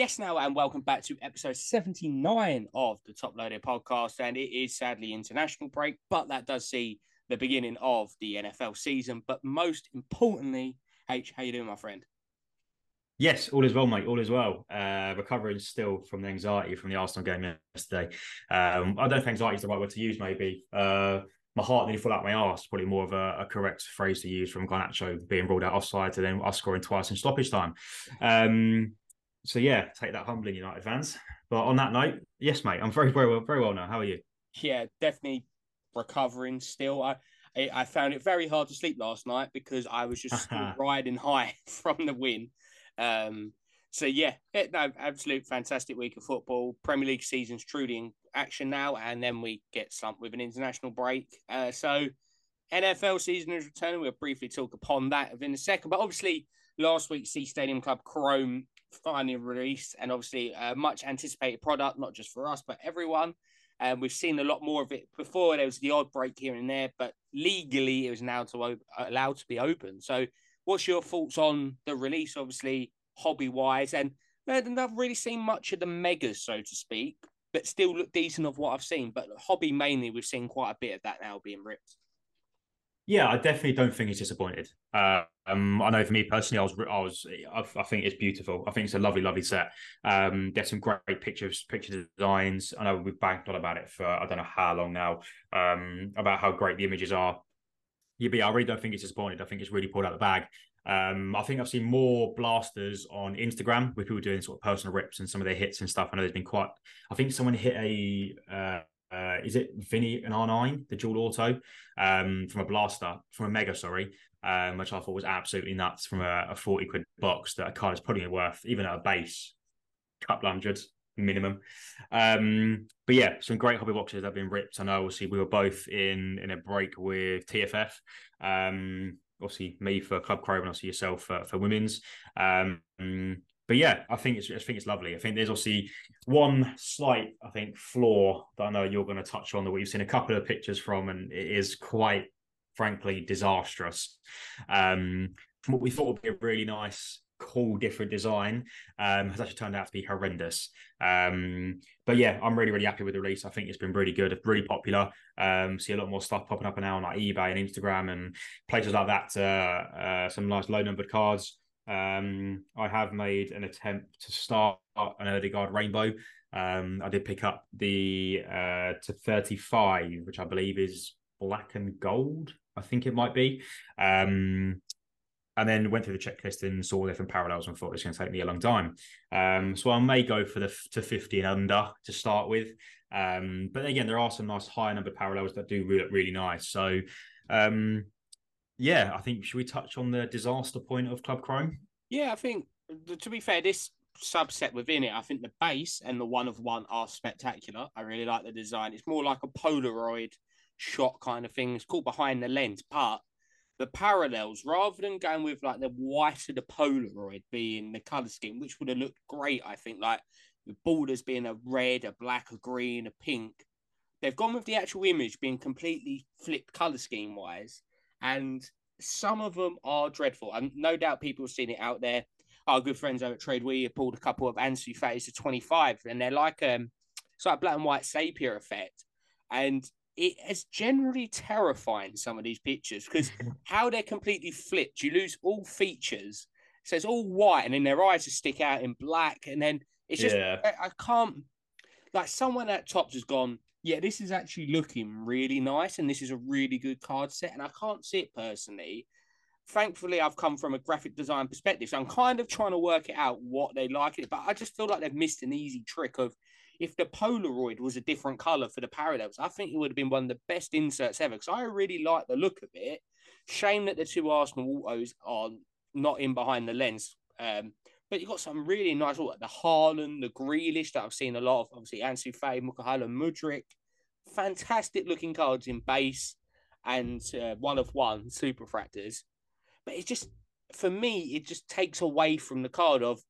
Yes, now, and welcome back to episode 79 of the Top Loaded podcast. And it is sadly international break, but that does see the beginning of the NFL season. But most importantly, H, how you doing, my friend? Yes, all is well, mate. All is well. Uh, recovering still from the anxiety from the Arsenal game yesterday. Um, I don't think anxiety is the right word to use. Maybe uh, my heart nearly fell out my arse. Probably more of a, a, correct phrase to use from Garnacho being ruled out offside to then us scoring twice in stoppage time. Um, so yeah, take that humbly, United fans. But on that note, yes, mate, I'm very, very well, very well now. How are you? Yeah, definitely recovering still. I I found it very hard to sleep last night because I was just riding high from the win. Um, so yeah, no, absolute fantastic week of football. Premier League season's truly in action now, and then we get slumped with an international break. Uh, so NFL season is returning. We'll briefly talk upon that in a second. But obviously, last week, Sea Stadium Club Chrome finally released, and obviously, a much anticipated product, not just for us, but everyone. And um, we've seen a lot more of it before. There was the odd break here and there, but legally, it was now to op- allowed to be open. So, what's your thoughts on the release? Obviously, hobby wise, and I've not really seen much of the megas, so to speak, but still look decent of what I've seen. But hobby mainly, we've seen quite a bit of that now being ripped. Yeah, I definitely don't think he's disappointed. Uh, um, I know for me personally, I was, I was, I, I, think it's beautiful. I think it's a lovely, lovely set. Um, there's some great pictures, picture designs. I know we've banked on about it for I don't know how long now. Um, about how great the images are. Yeah, but yeah, I really don't think it's disappointed. I think it's really pulled out the bag. Um, I think I've seen more blasters on Instagram with people doing sort of personal rips and some of their hits and stuff. I know there's been quite. I think someone hit a uh, uh, is it Vinny and R9, the dual auto, um, from a blaster, from a mega, sorry, um, which I thought was absolutely nuts from a, a 40 quid box that a card is probably worth, even at a base, couple hundred minimum. Um, but yeah, some great hobby boxes that have been ripped. I know obviously we were both in in a break with TFF. Um, obviously me for Club Chrome and obviously yourself for, for women's. Um, but yeah, I think it's I think it's lovely. I think there's obviously one slight I think flaw that I know you're going to touch on that we've seen a couple of pictures from, and it is quite frankly disastrous. Um, from what we thought would be a really nice, cool, different design, um, has actually turned out to be horrendous. Um, but yeah, I'm really really happy with the release. I think it's been really good, really popular. Um, see a lot more stuff popping up now on like eBay and Instagram and places like that. Uh, uh, some nice low numbered cards. Um, I have made an attempt to start an Odegaard Rainbow. Um, I did pick up the uh, to 35, which I believe is black and gold. I think it might be. Um, and then went through the checklist and saw different parallels and thought it's going to take me a long time. Um, so I may go for the to 50 and under to start with. Um, but again, there are some nice high number parallels that do look really nice. So um, yeah, I think should we touch on the disaster point of Club Chrome? Yeah, I think to be fair, this subset within it, I think the base and the one of one are spectacular. I really like the design. It's more like a Polaroid shot kind of thing. It's called behind the lens, but the parallels, rather than going with like the white of the Polaroid being the color scheme, which would have looked great, I think, like the borders being a red, a black, a green, a pink. They've gone with the actual image being completely flipped color scheme wise and some of them are dreadful. And no doubt people have seen it out there. Our good friends over at Trade We have pulled a couple of Ansu Fatis to 25, and they're like um it's like black and white sepia effect. And it is generally terrifying some of these pictures because how they're completely flipped. You lose all features. So it's all white, and then their eyes just stick out in black, and then it's just yeah. I, I can't like someone at Topps has gone yeah, this is actually looking really nice, and this is a really good card set. And I can't see it personally. Thankfully, I've come from a graphic design perspective, so I'm kind of trying to work it out what they like it. But I just feel like they've missed an easy trick of if the Polaroid was a different color for the parallels, I think it would have been one of the best inserts ever because I really like the look of it. Shame that the two Arsenal autos are not in behind the lens. Um, but you've got some really nice, like the Haaland, the Grealish that I've seen a lot of. Obviously, Ansu Fati, Mykhailo, Mudryk. Fantastic looking cards in base and uh, one of one super fractors. But it just, for me, it just takes away from the card of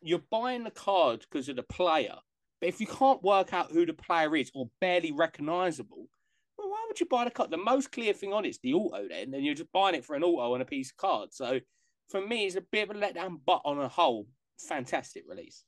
you're buying the card because of the player. But if you can't work out who the player is or barely recognizable, well, why would you buy the card? The most clear thing on it's the auto then, and you're just buying it for an auto and a piece of card. So for me, it's a bit of a letdown, but on a whole, fantastic release.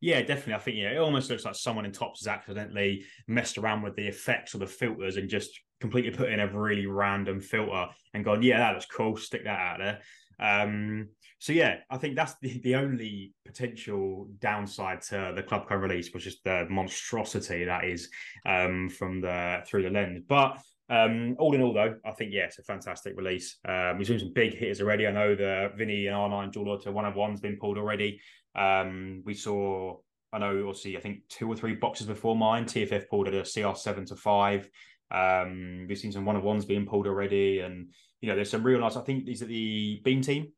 Yeah, definitely. I think yeah, it almost looks like someone in Topps has accidentally messed around with the effects or the filters and just completely put in a really random filter and gone, yeah, that looks cool. Stick that out there. Um, so yeah, I think that's the, the only potential downside to the Club Chrome release was just the monstrosity that is um, from the through the lens. But um, all in all, though, I think yeah, it's a fantastic release. Um, we've seen some big hitters already. I know the Vinny and R9 dual auto one of one's been pulled already. Um, we saw, I know, obviously, I think two or three boxes before mine. TFF pulled at a CR7 to five. Um, we've seen some one of ones being pulled already, and you know, there's some real nice. I think these are the Beam Team.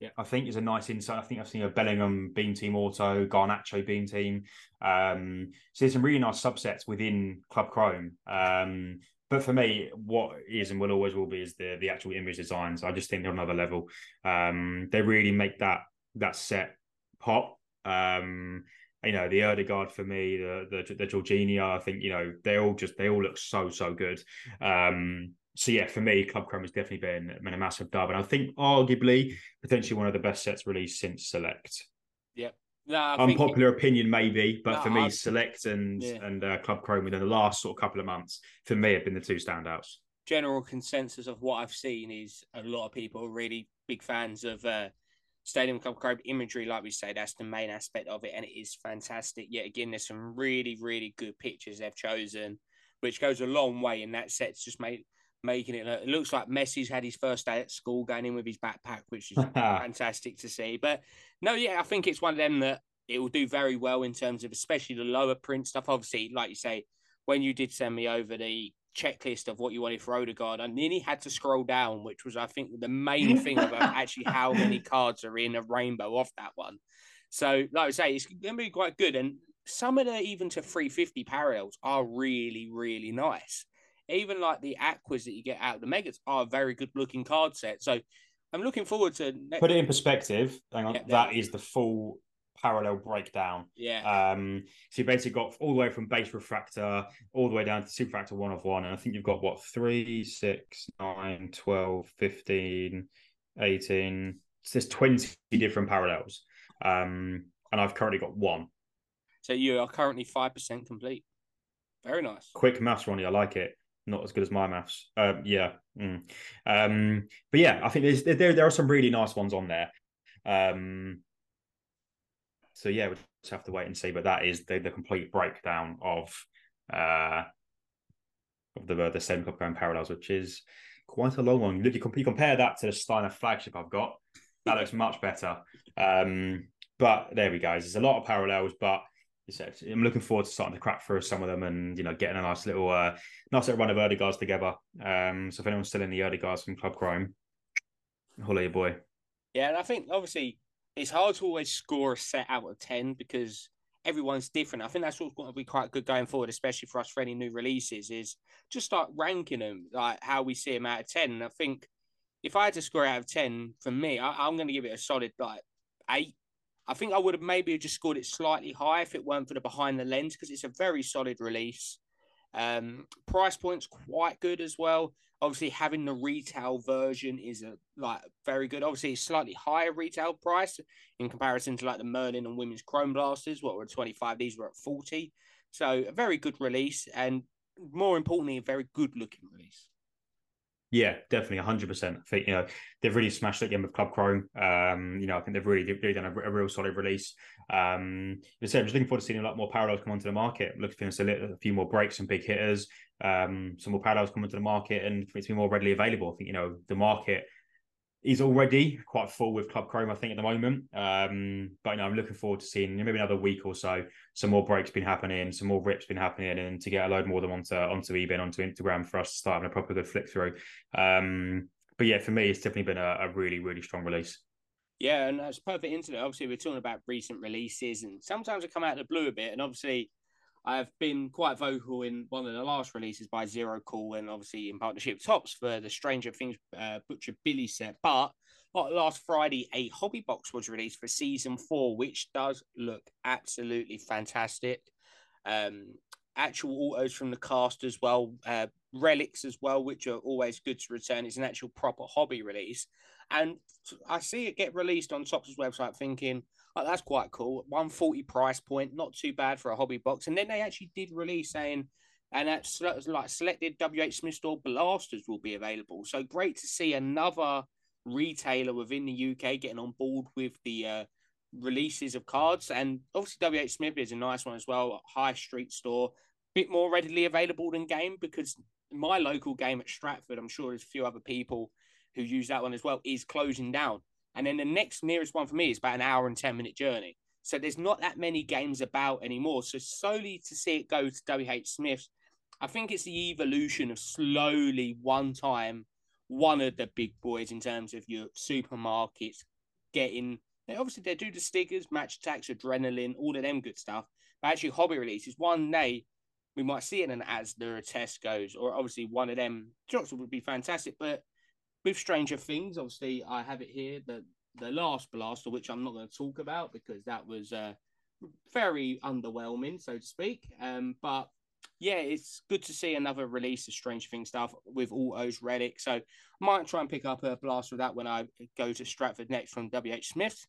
Yeah, I think is a nice insight. I think I've seen a Bellingham Beam Team Auto, Garnacho Beam Team. Um, so there's some really nice subsets within Club Chrome. Um, but for me, what is and will always will be is the the actual image designs. I just think they're another level. Um, they really make that that set pop. Um, you know, the Ødegaard for me, the the the I think you know they all just they all look so so good. Um, so yeah, for me, Club Chrome has definitely been, been a massive dub, and I think arguably potentially one of the best sets released since Select. Yep. No, Unpopular opinion, maybe, but no, for me, I, Select and yeah. and uh, Club Chrome within the last sort of couple of months, for me, have been the two standouts. General consensus of what I've seen is a lot of people are really big fans of uh, Stadium Club Chrome imagery. Like we say, that's the main aspect of it, and it is fantastic. Yet again, there's some really, really good pictures they've chosen, which goes a long way. And that set's just made making it look. It looks like Messi's had his first day at school going in with his backpack, which is fantastic to see. But no, yeah, I think it's one of them that it will do very well in terms of especially the lower print stuff. Obviously, like you say, when you did send me over the checklist of what you wanted for Odegaard, I nearly had to scroll down, which was I think the main thing about actually how many cards are in a rainbow off that one. So, like I say, it's going to be quite good. And some of the even to 350 parallels are really, really nice even like the aquas that you get out of the megas are a very good looking card set. So I'm looking forward to put it in perspective. Hang on, yeah, that is the full parallel breakdown. Yeah. Um, so you basically got all the way from base refractor all the way down to super refractor one of one. And I think you've got what, three, six, nine, 12, 15, 18. So there's 20 different parallels. Um, and I've currently got one. So you are currently 5% complete. Very nice. Quick maths, Ronnie. I like it not as good as my maths. Um, yeah, mm. um, but yeah, I think there's there there are some really nice ones on there. Um, so yeah, we just have to wait and see. But that is the, the complete breakdown of uh, of the the Stadium Club Chrome Parallels, which is quite a long one. If you, you compare that to the Steiner flagship I've got, that looks much better. Um, but there we go. There's a lot of parallels, but I'm looking forward to starting to crack through some of them and you know getting a nice little uh, nice little run of Ødegaards together. Um, so if anyone's still in the Ødegaards from Club Chrome, holla your boy. Yeah, and I think obviously it's hard to always score a set out of ten because everyone's different. I think that's what's going to be quite good going forward, especially for us for any new releases. Is just start ranking them like how we see them out of ten. And I think if I had to score out of ten, for me, I, I'm going to give it a solid like eight I think I would have maybe just scored it slightly higher if it weren't for the behind the lens because it's a very solid release. Um, price point's quite good as well. Obviously, having the retail version is a like very good. Obviously, slightly higher retail price in comparison to like the Merlin and women's Chrome Blasters. What were twenty five? These were at forty. So a very good release, and more importantly, a very good looking release. Yeah, definitely, hundred percent. I think you know they've really smashed that game with Club Chrome. Um, you know, I think they've really, really done a, a, real solid release. Um, as I said, I'm just looking forward to seeing a lot more parallels come onto the market. Looking for a, few more breaks and big hitters. Um, some more parallels coming to the market, and for it to be more readily available. I think you know the market He's already quite full with Club Chrome, I think, at the moment. Um, but I'm looking forward to seeing maybe another week or so. Some more breaks been happening, some more rips been happening, and to get a load more of them onto onto eBay and onto Instagram for us to start having a proper good flick through. Um, but yeah, for me, it's definitely been a, a really, really strong release. Yeah, and that's perfect internet. Obviously, we're talking about recent releases, and sometimes they come out of the blue a bit. And obviously, I've been quite vocal in one of the last releases by Zero Cool and obviously in partnership Topps for the Stranger Things uh, Butcher Billy set. But last Friday, a hobby box was released for season four, which does look absolutely fantastic. Um, actual autos from the cast as well, uh, relics as well, which are always good to return. It's an actual proper hobby release. And I see it get released on Topps' website, thinking, oh, that's quite cool. 140 price point, not too bad for a hobby box. And then they actually did release saying, and that's like selected WH Smith store blasters will be available. So great to see another retailer within the UK getting on board with the uh, releases of cards. And obviously, WH Smith is a nice one as well. High street store, bit more readily available than game because my local game at Stratford, I'm sure there's a few other people who use that one as well, is closing down. And then the next nearest one for me is about an hour and 10 minute journey. So there's not that many games about anymore. So solely to see it go to WH Smith's, I think it's the evolution of slowly one time one of the big boys in terms of your supermarkets getting they obviously they do the stickers, Match Attax, Adrenalyn, all of them good stuff. But actually hobby releases, one day we might see it in an Asda or Tesco's, or obviously one of them drops would be fantastic. But with Stranger Things, obviously I have it here, the the last blaster, which I'm not going to talk about because that was uh, very underwhelming, so to speak. Um, but yeah, it's good to see another release of Stranger Things stuff with Autos Relic. So I might try and pick up a blaster of that when I go to Stratford next from WH Smith.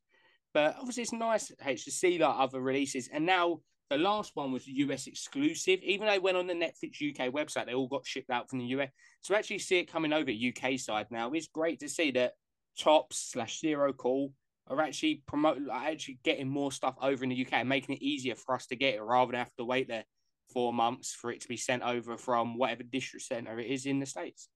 But obviously, it's nice to see like other releases. And now the last one was US exclusive. Even though it went on the Netflix UK website, they all got shipped out from the US. To actually see it coming over UK side now is great to see that Topps slash Zero Cool are actually promoting, like, actually getting more stuff over in the UK and making it easier for us to get it rather than have to wait there four months for it to be sent over from whatever district center it is in the States.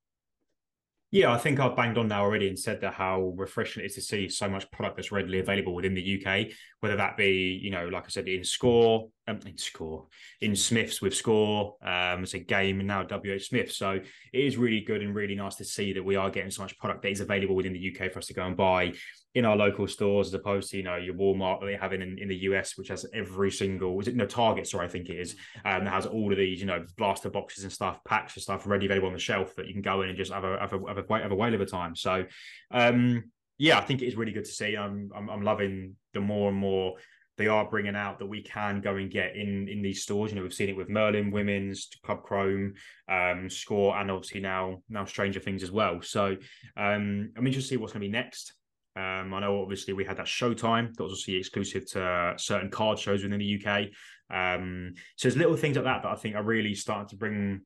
Yeah, I think I've banged on now already and said that how refreshing it is to see so much product that's readily available within the UK, whether that be, you know, like I said, in Score, um, in Score, in Smiths with Score, um, it's a game and now WH Smith. So it is really good and really nice to see that we are getting so much product that is available within the UK for us to go and buy in our local stores as opposed to you know your Walmart that they have in, in the US, which has every single was it no Target, sorry, I think it is, um, that has all of these you know blaster boxes and stuff, packs and stuff ready available on the shelf that you can go in and just have a have a have a, have a whale of a time. So um, yeah, I think it is really good to see. I'm, I'm I'm loving the more and more they are bringing out that we can go and get in in these stores. You know, we've seen it with Merlin, Women's, Club Chrome, um, Score, and obviously now now Stranger Things as well. So um, I'm interested to see what's going to be next. Um, I know obviously we had that Showtime that was obviously exclusive to certain card shows within the UK. Um, so there's little things like that that I think are really starting to bring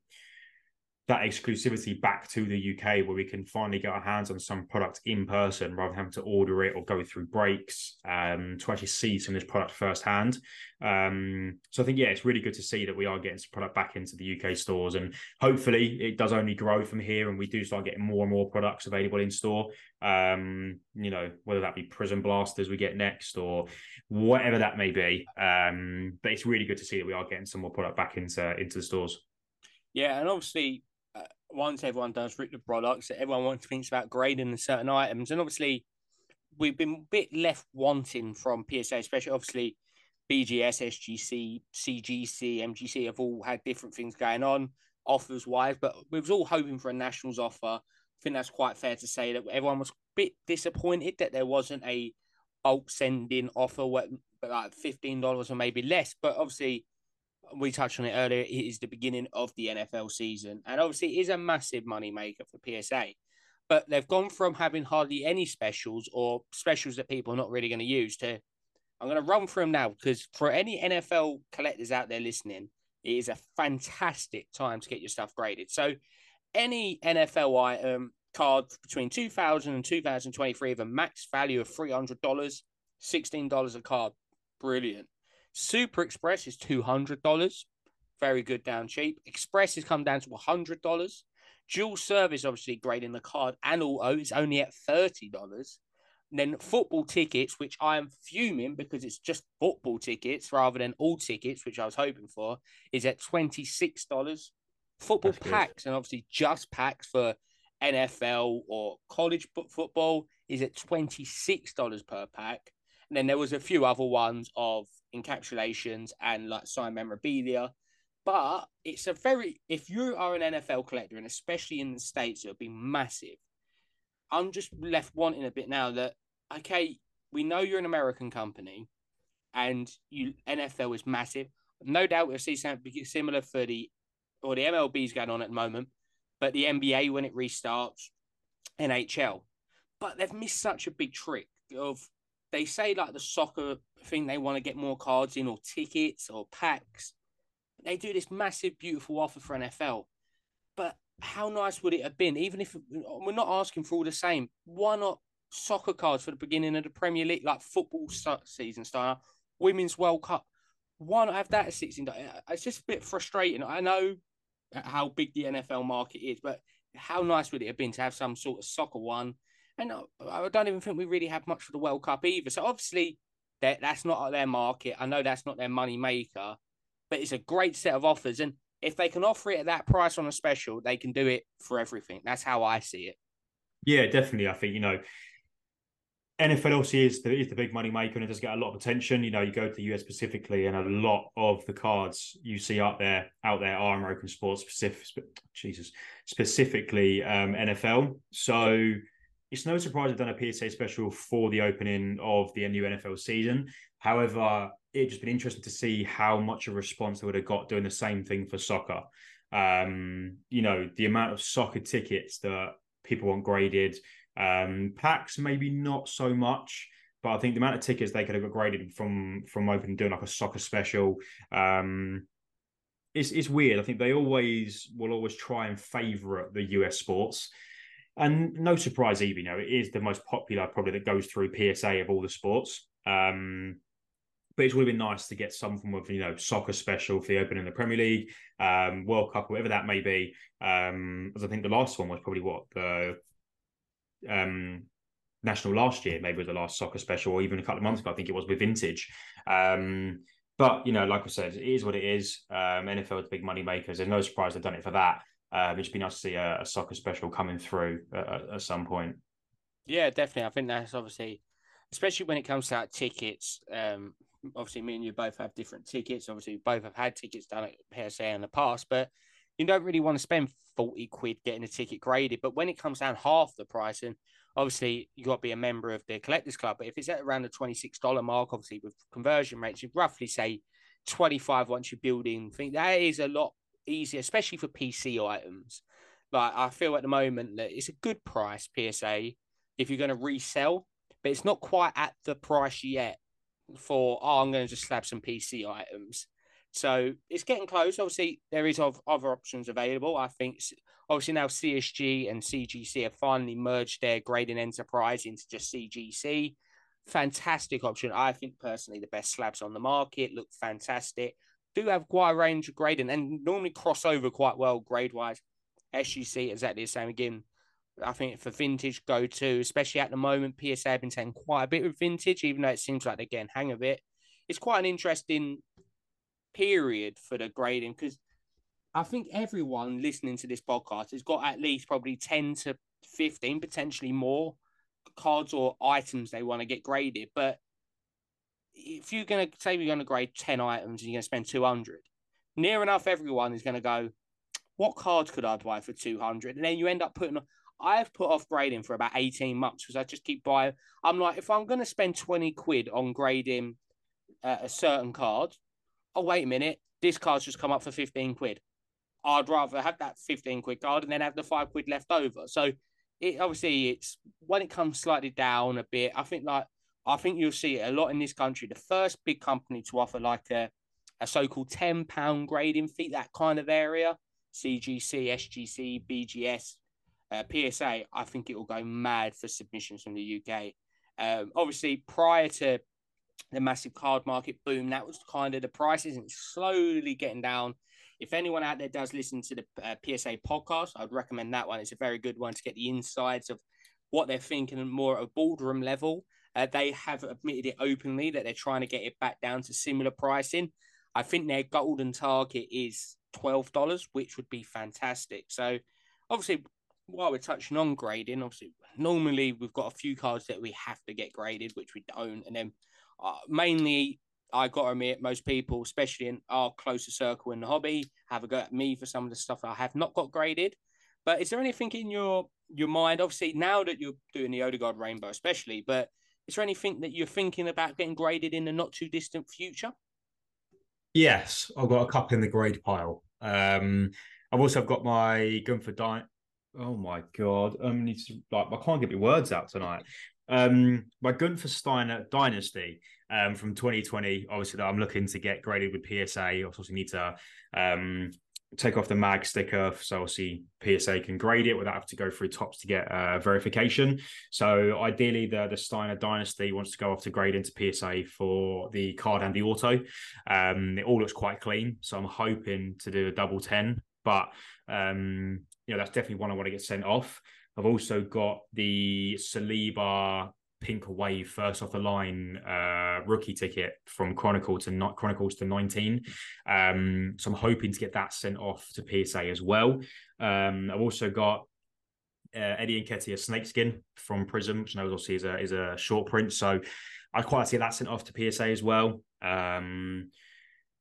that exclusivity back to the UK where we can finally get our hands on some product in person rather than having to order it or go through breaks um, to actually see some of this product firsthand. Um, so I think, yeah, it's really good to see that we are getting some product back into the UK stores and hopefully it does only grow from here and we do start getting more and more products available in store. Um, you know, whether that be Prism Blasters we get next or whatever that may be. Um, but it's really good to see that we are getting some more product back into, into the stores. Yeah, and obviously once everyone does rip the products, everyone wants to think about grading the certain items, and obviously we've been a bit left wanting from PSA, especially obviously BGS, SGC, CGC, MGC have all had different things going on offers wise, but we was all hoping for a nationals offer. I think that's quite fair to say that everyone was a bit disappointed that there wasn't a bulk sending offer, what like fifteen dollars or maybe less. But obviously, we touched on it earlier, it is the beginning of the NFL season. And obviously, it is a massive money maker for PSA. But they've gone from having hardly any specials or specials that people are not really going to use to. I'm going to run through them now because for any NFL collectors out there listening, it is a fantastic time to get your stuff graded. So, any NFL item card between 2000 and 2023 of a max value of $300, $16 a card. Brilliant. Super Express is $200. Very good, down cheap. Express has come down to $100. Dual service, obviously, grading the card and auto is only at $30. And then football tickets, which I am fuming because it's just football tickets rather than all tickets, which I was hoping for, is at $26. Football That's packs good. and obviously just packs for NFL or college football is at $26 per pack. And then there was a few other ones of encapsulations and like signed memorabilia. But it's a very if you are an NFL collector and especially in the States, it would be massive. I'm just left wanting a bit now that okay, we know you're an American company and you NFL is massive. No doubt we'll see something similar for the or the MLB is going on at the moment, but the NBA when it restarts, NHL. but they've missed such a big trick of they say like the soccer thing they want to get more cards in or tickets or packs. They do this massive, beautiful offer for NFL. But how nice would it have been, even if we're not asking for all the same? Why not soccer cards for the beginning of the Premier League, like football season style, Women's World Cup? Why not have that at 16? It's just a bit frustrating. I know how big the NFL market is, but how nice would it have been to have some sort of soccer one? And I don't even think we really have much for the World Cup either. So obviously, that that's not their market. I know that's not their money maker, but it's a great set of offers. And if they can offer it at that price on a special, they can do it for everything. That's how I see it. Yeah, definitely. I think you know, NFL obviously is the is the big money maker and it does get a lot of attention. You know, you go to the US specifically, and a lot of the cards you see out there out there are American sports specific. Jesus, specifically um, NFL. So it's no surprise they've done a PSA special for the opening of the new NFL season. However, it's just been interesting to see how much a response they would have got doing the same thing for soccer. Um, you know, the amount of soccer tickets that people want graded, um, packs maybe not so much, but I think the amount of tickets they could have got graded from from opening doing like a soccer special. Um, it's it's weird. I think they always will always try and favour the US sports. And no surprise, even you know, it is the most popular probably that goes through PSA of all the sports. Um, but it would have been nice to get some form of you know soccer special for the opening of the Premier League, um, World Cup, whatever that may be. Um, as I think the last one was probably what the um, national last year, maybe was the last soccer special, or even a couple of months ago. I think it was with Vintage. Um, but you know, like I said, it is what it is. Um, NFL is big money makers. There's no surprise they've done it for that. Um, it'd be nice to see a, a soccer special coming through at, at, some point. Yeah, definitely. I think that's obviously, especially when it comes to like, tickets. Um, obviously, me and you both have different tickets. Obviously, we both have had tickets done at PSA in the past, but you don't really want to spend 40 quid getting a ticket graded. But when it comes down half the price, and obviously you got to be a member of the collectors club, but if it's at around the $26 mark, obviously with conversion rates, you roughly say 25 once you're building. I think that is a lot easier, especially for PC items. Like I feel at the moment that it's a good price PSA if you're going to resell, but it's not quite at the price yet for oh I'm going to just slap some PC items. So it's getting close. Obviously, there is of other options available. I think obviously now CSG and CGC have finally merged their grading enterprise into just CGC. Fantastic option. I think personally the best slabs on the market look fantastic do have quite a range of grading and normally cross over quite well grade wise. SGC exactly the same again. I think for vintage go to, especially at the moment, PSA have been taking quite a bit with vintage, even though it seems like they're getting hang of it. It's quite an interesting period for the grading because I think everyone listening to this podcast has got at least probably 10 to 15, potentially more cards or items they want to get graded. But if you're going to say you're going to grade 10 items and you're going to spend 200, near enough everyone is going to go, what cards could I buy for 200? And then you end up putting, I've put off grading for about 18 months because I just keep buying. I'm like, if I'm going to spend 20 quid on grading uh, a certain card, oh, wait a minute, this card's just come up for 15 quid. I'd rather have that 15 quid card and then have the five quid left over. So it obviously it's when it comes slightly down a bit, I think like I think you'll see it a lot in this country. The first big company to offer like a, a so-called ten pound grading fee, that kind of area, CGC, SGC, BGS, uh, PSA. I think it will go mad for submissions from the UK. Um, obviously, prior to the massive card market boom, that was kind of the prices, and slowly getting down. If anyone out there does listen to the uh, PSA podcast, I'd recommend that one. It's a very good one to get the insides of what they're thinking more at a boardroom level uh, they have admitted it openly that they're trying to get it back down to similar pricing. I think their golden target is twelve dollars, which would be fantastic. So, obviously, while we're touching on grading, obviously, normally we've got a few cards that we have to get graded, which we don't, and then uh, mainly I got to admit, most people, especially in our closer circle in the hobby, have a go at me for some of the stuff I have not got graded. But is there anything in your your mind? Obviously, now that you're doing the Odegaard Rainbow, especially, but is there anything that you're thinking about getting graded in the not too distant future? Yes, I've got a couple in the grade pile. Um, I've also got my Gunther Diet. Oh my god! Um, need like I can't get my words out tonight. Um, my Gunther Steiner Dynasty um, from 2020. Obviously, that I'm looking to get graded with PSA. I also need to um, take off the mag sticker, so obviously PSA can grade it without having to go through Topps to get uh, verification. So ideally, the the Steiner Dynasty wants to go off to grade into PSA for the card and the auto. Um, it all looks quite clean, so I'm hoping to do a double ten, but um, you know that's definitely one I want to get sent off. I've also got the Saliba Pink Wave first off the line uh, rookie ticket from Chronicle to not Chronicles to 19. Um, so I'm hoping to get that sent off to PSA as well. Um, I've also got uh, Eddie Nketiah Snakeskin from Prism, which I know obviously is a is a short print. So I'd quite like to get that sent off to PSA as well. Um,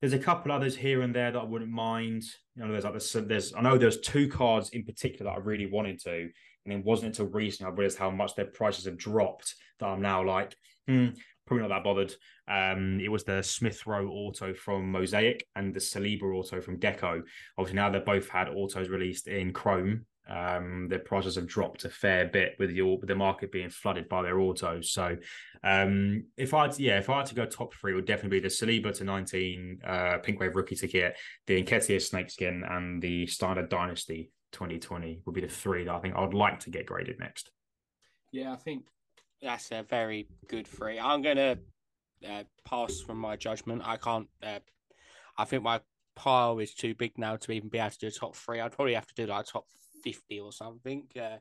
there's a couple others here and there that I wouldn't mind. You know, there's like there's, there's I know there's two cards in particular that I really wanted to, and it wasn't until recently I realized how much their prices have dropped that I'm now like, hmm, probably not that bothered. Um, it was the Smith Rowe auto from Mosaic and the Saliba auto from Deco. Obviously, now they've both had autos released in Chrome. Um, their prices have dropped a fair bit with the with the market being flooded by their autos. So, um, if I had yeah, if I had to go top three, it would definitely be the Saliba to nineteen uh, Pink Wave rookie ticket, the Nketiah Snakeskin, and the Standard Dynasty 2020 would be the three that I think I would like to get graded next. Yeah, I think that's a very good three. I'm gonna uh, pass from my judgment. I can't. Uh, I think my pile is too big now to even be able to do a top three. I'd probably have to do like a top fifty or something. Uh,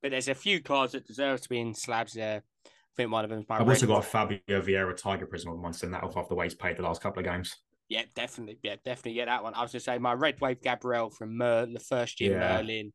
but there's a few cards that deserve to be in slabs there. I think one of them is my. I've also got a Fabio Vieira Tiger Prism on one, send that off off the way he's paid the last couple of games. Yeah, definitely. Yeah, definitely get that one. I was gonna say my Red Wave Gabriel from Mer- the first year yeah. Merlin.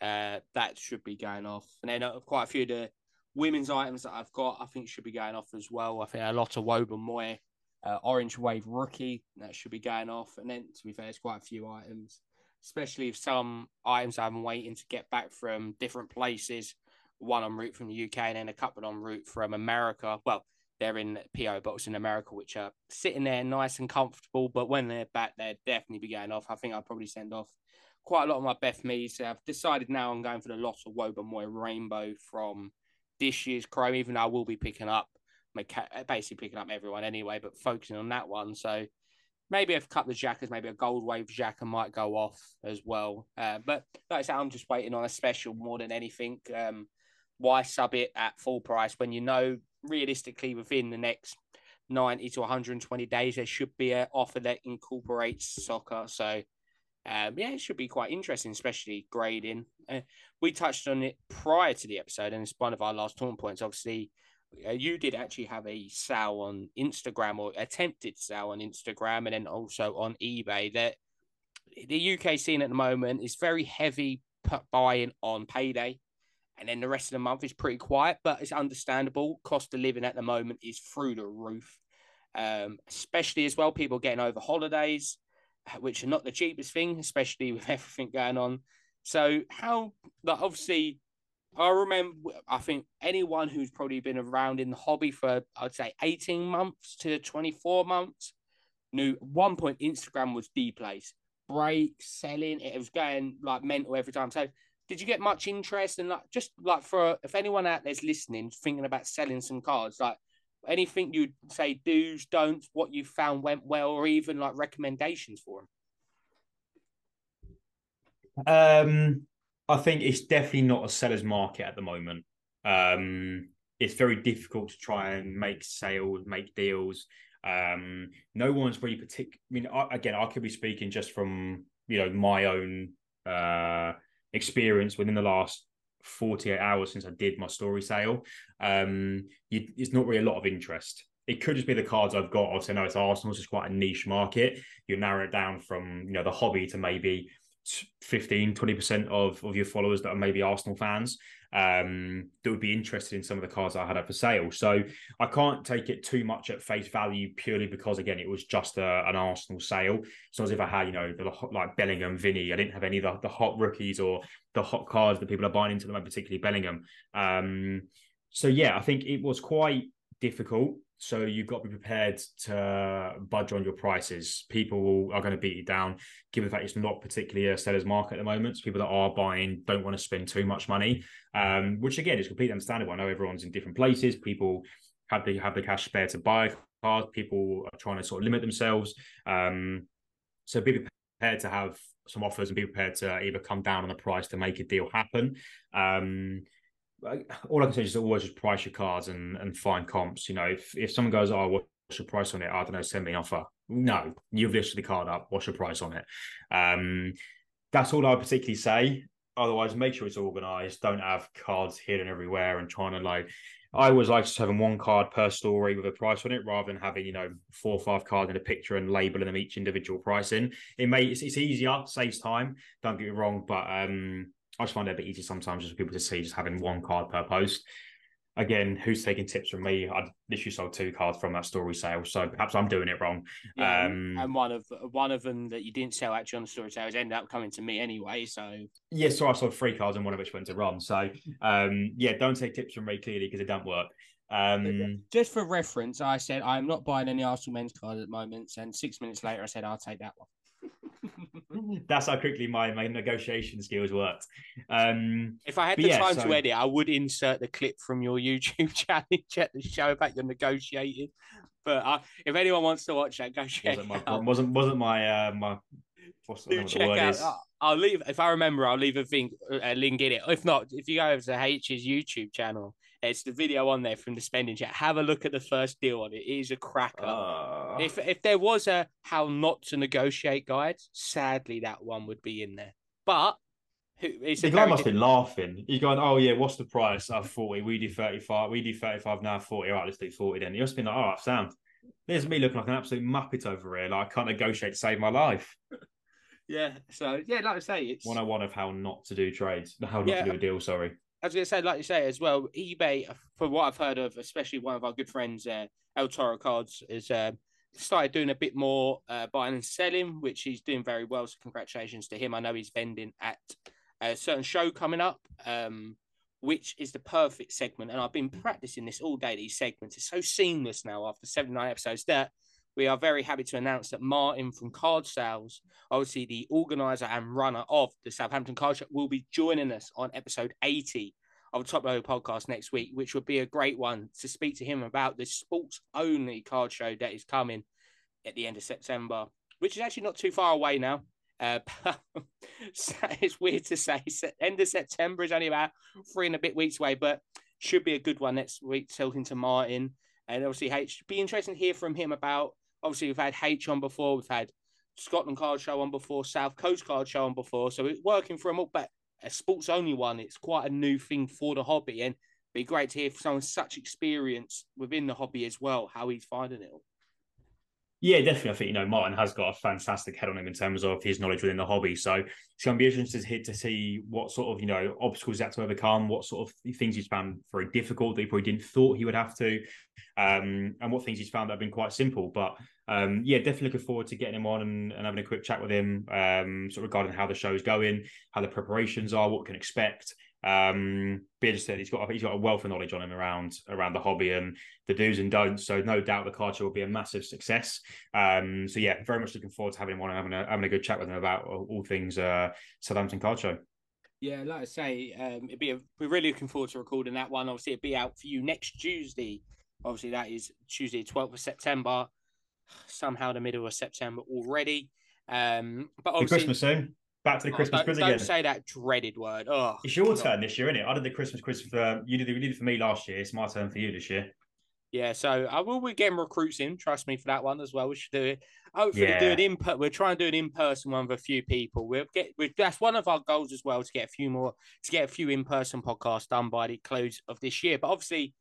Uh, that should be going off, and then uh, quite a few of the women's items that I've got, I think should be going off as well. I think a Lotte Wubben-Moy, uh, Orange Wave rookie that should be going off, and then to be fair, there's quite a few items, especially if some items I'm waiting to get back from different places. One en route from the UK, and then a couple en route from America. Well, they're in PO box in America, which are sitting there nice and comfortable. But when they're back, they'll definitely be going off. I think I'll probably send off quite a lot of my Beth Meads. I've decided now I'm going for the lot of Wobbe Moy Rainbow from this year's Chrome, even though I will be picking up, basically picking up everyone anyway, but focusing on that one. So maybe a couple of jackers, maybe a gold wave jacker might go off as well. Uh, but like I said, I'm just waiting on a special more than anything. Um, why sub it at full price when you know realistically within the next 90 to 120 days there should be an offer that incorporates soccer. So um, yeah it should be quite interesting especially grading. Uh, we touched on it prior to the episode and it's one of our last talking points. Obviously uh, you did actually have a sale on instagram or attempted sale on instagram and then also on ebay that the uk scene at the moment is very heavy buying on payday and then the rest of the month is pretty quiet, but it's understandable. Cost of living at the moment is through the roof, um, especially as well. People getting over holidays, which are not the cheapest thing, especially with everything going on. So, how, like, obviously, I remember, I think anyone who's probably been around in the hobby for, I'd say, 18 months to 24 months knew one point Instagram was the place. Break selling, it was going like mental every time. So, did you get much interest and like just like for if anyone out there's listening thinking about selling some cards like anything you'd say do's don'ts what you found went well or even like recommendations for them um i think it's definitely not a seller's market at the moment. Um it's very difficult to try and make sales make deals. Um no one's really particular i mean I, again i could be speaking just from you know my own uh experience within the last 48 hours since I did my story sale, um, you, it's not really a lot of interest. It could just be the cards I've got. Obviously, I know it's Arsenal, it's quite a niche market. You narrow it down from you know the hobby to maybe 15 20% of, of your followers that are maybe Arsenal fans um, that would be interested in some of the cars I had up for sale. So I can't take it too much at face value purely because again it was just a, an Arsenal sale. So as if I had you know the like Bellingham, Vinny, I didn't have any of the, the hot rookies or the hot cars that people are buying into them, particularly Bellingham. Um, so yeah, I think it was quite difficult. So you've got to be prepared to budge on your prices. People are going to beat you down, given the fact it's not particularly a seller's market at the moment. So people that are buying don't want to spend too much money, um, which again is completely understandable. I know everyone's in different places. People have the have the cash spare to buy cars. People are trying to sort of limit themselves. Um, so be prepared to have some offers and be prepared to either come down on the price to make a deal happen. Um, all I can say is always just price your cards and, and find comps. You know, if, if someone goes, oh, what's your price on it? I don't know, send me an offer. No, you've listed the card up. What's your price on it? Um, that's all I would particularly say. Otherwise, make sure it's organized. Don't have cards hidden everywhere and trying to like. I always like just having one card per story with a price on it, rather than having you know four or five cards in a picture and labeling them each individual pricing. It may it's, it's easier, saves time. Don't get me wrong, but um, I just find it a bit easier sometimes just for people to see just having one card per post. Again, who's taking tips from me? I literally sold two cards from that story sale, so perhaps I'm doing it wrong. Yeah, um, and one of one of them that you didn't sell actually on the story sales ended up coming to me anyway. So yeah, so I sold three cards and one of which went to Ron. So um, yeah, don't take tips from me clearly because it don't work. Um, just for reference, I said I'm not buying any Arsenal men's cards at the moment, and six minutes later I said I'll take that one. That's how quickly my, my negotiation skills worked. Um, if I had the yeah, time so... to edit, I would insert the clip from your YouTube challenge at the show about your negotiating. But uh, if anyone wants to watch that, go check wasn't my, out. Wasn't wasn't my uh, my. What's, Do check out. Is. I'll leave if I remember. I'll leave a, thing, a link in it. If not, if you go over to H's YouTube channel, it's the video on there from the spending chat. Have a look at the first deal on it. It is a cracker. Uh... If if there was a how not to negotiate guide, sadly that one would be in there. But it's the guy must be laughing. He's going, "Oh yeah, what's the price? I forty. We do thirty five. We do thirty five now. Forty. All right, let's do forty then." He must be like, "Oh, sound." There's me looking like an absolute muppet over here. Like I can't negotiate to save my life. Yeah. So yeah, like I say, it's one on one of how not to do trades, how not yeah, to do a deal. Sorry. I was going to say, like you say as well, eBay, for what I've heard of, especially one of our good friends, uh, El Toro Cards, is uh, started doing a bit more uh, buying and selling, which he's doing very well. So congratulations to him. I know he's vending at a certain show coming up, um, which is the perfect segment. And I've been practicing this all day. These segments it's so seamless now after seventy nine episodes that we are very happy to announce that Martin from Card Sales, obviously the organizer and runner of the Southampton Card Show, will be joining us on episode 80 of the Top Load podcast next week, which would be a great one to speak to him about the sports only card show that is coming at the end of September, which is actually not too far away now. Uh, it's weird to say end of September is only about three and a bit weeks away, but should be a good one next week. Talking to Martin, and obviously H, be interesting to hear from him about obviously we've had H on before, we've had Scotland Card Show on before, South Coast Card Show on before. So it's working for them all, but a sports only one, it's quite a new thing for the hobby. And it'd be great to hear from someone such experience within the hobby as well, how he's finding it all. Yeah, definitely. I think you know Martin has got a fantastic head on him in terms of his knowledge within the hobby. So it's going to be interesting to, to see what sort of you know obstacles he had to overcome, what sort of things he's found very difficult that he probably didn't thought he would have to, um, and what things he's found that have been quite simple. But um, yeah, definitely looking forward to getting him on and, and having a quick chat with him, um, sort of regarding how the show's going, how the preparations are, what can expect. Um, but said he's got he's got a wealth of knowledge on him around around the hobby and the do's and don'ts. So no doubt the card show will be a massive success. Um, so yeah, very much looking forward to having him on and having a having a good chat with him about all things uh, Southampton card show. Yeah, like I say, um, it'd be a, we're really looking forward to recording that one. Obviously, it'll be out for you next Tuesday. Obviously, that is Tuesday, twelfth of September. Somehow the middle of September already. Um, but obviously, Christmas soon. Back to the oh, Christmas don't, quiz don't again. say that dreaded word. Oh, it's your God. turn this year, isn't it? I did the Christmas quiz for you. Did, you did it for me last year. It's my turn for you this year. Yeah, so I will be getting recruits in. Trust me for that one as well. We should do it. Hopefully, yeah. do it in. We're trying to do an in person one with a few people. We'll get. we that's one of our goals as well to get a few more to get a few in person podcasts done by the close of this year. But obviously,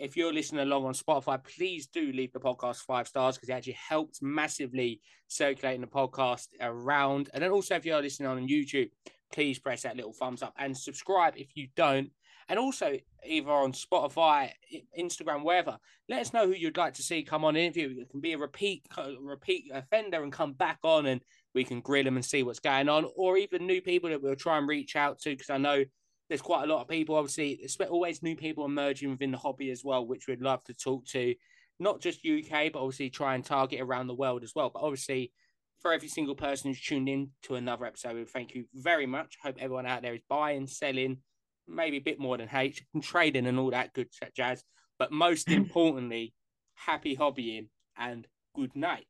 if you're listening along on Spotify, please do leave the podcast five stars because it actually helps massively circulating the podcast around. And then also, if you're listening on YouTube, please press that little thumbs up and subscribe if you don't. And also, either on Spotify, Instagram, wherever, let us know who you'd like to see come on interview. It can be a repeat, repeat offender and come back on, and we can grill them and see what's going on, or even new people that we'll try and reach out to because I know there's quite a lot of people, obviously, always new people emerging within the hobby as well, which we'd love to talk to. not just UK, but obviously try and target around the world as well. But obviously, for every single person who's tuned in to another episode, thank you very much. Hope everyone out there is buying, selling, maybe a bit more than H, and trading and all that good jazz. But most importantly, happy hobbying and good night.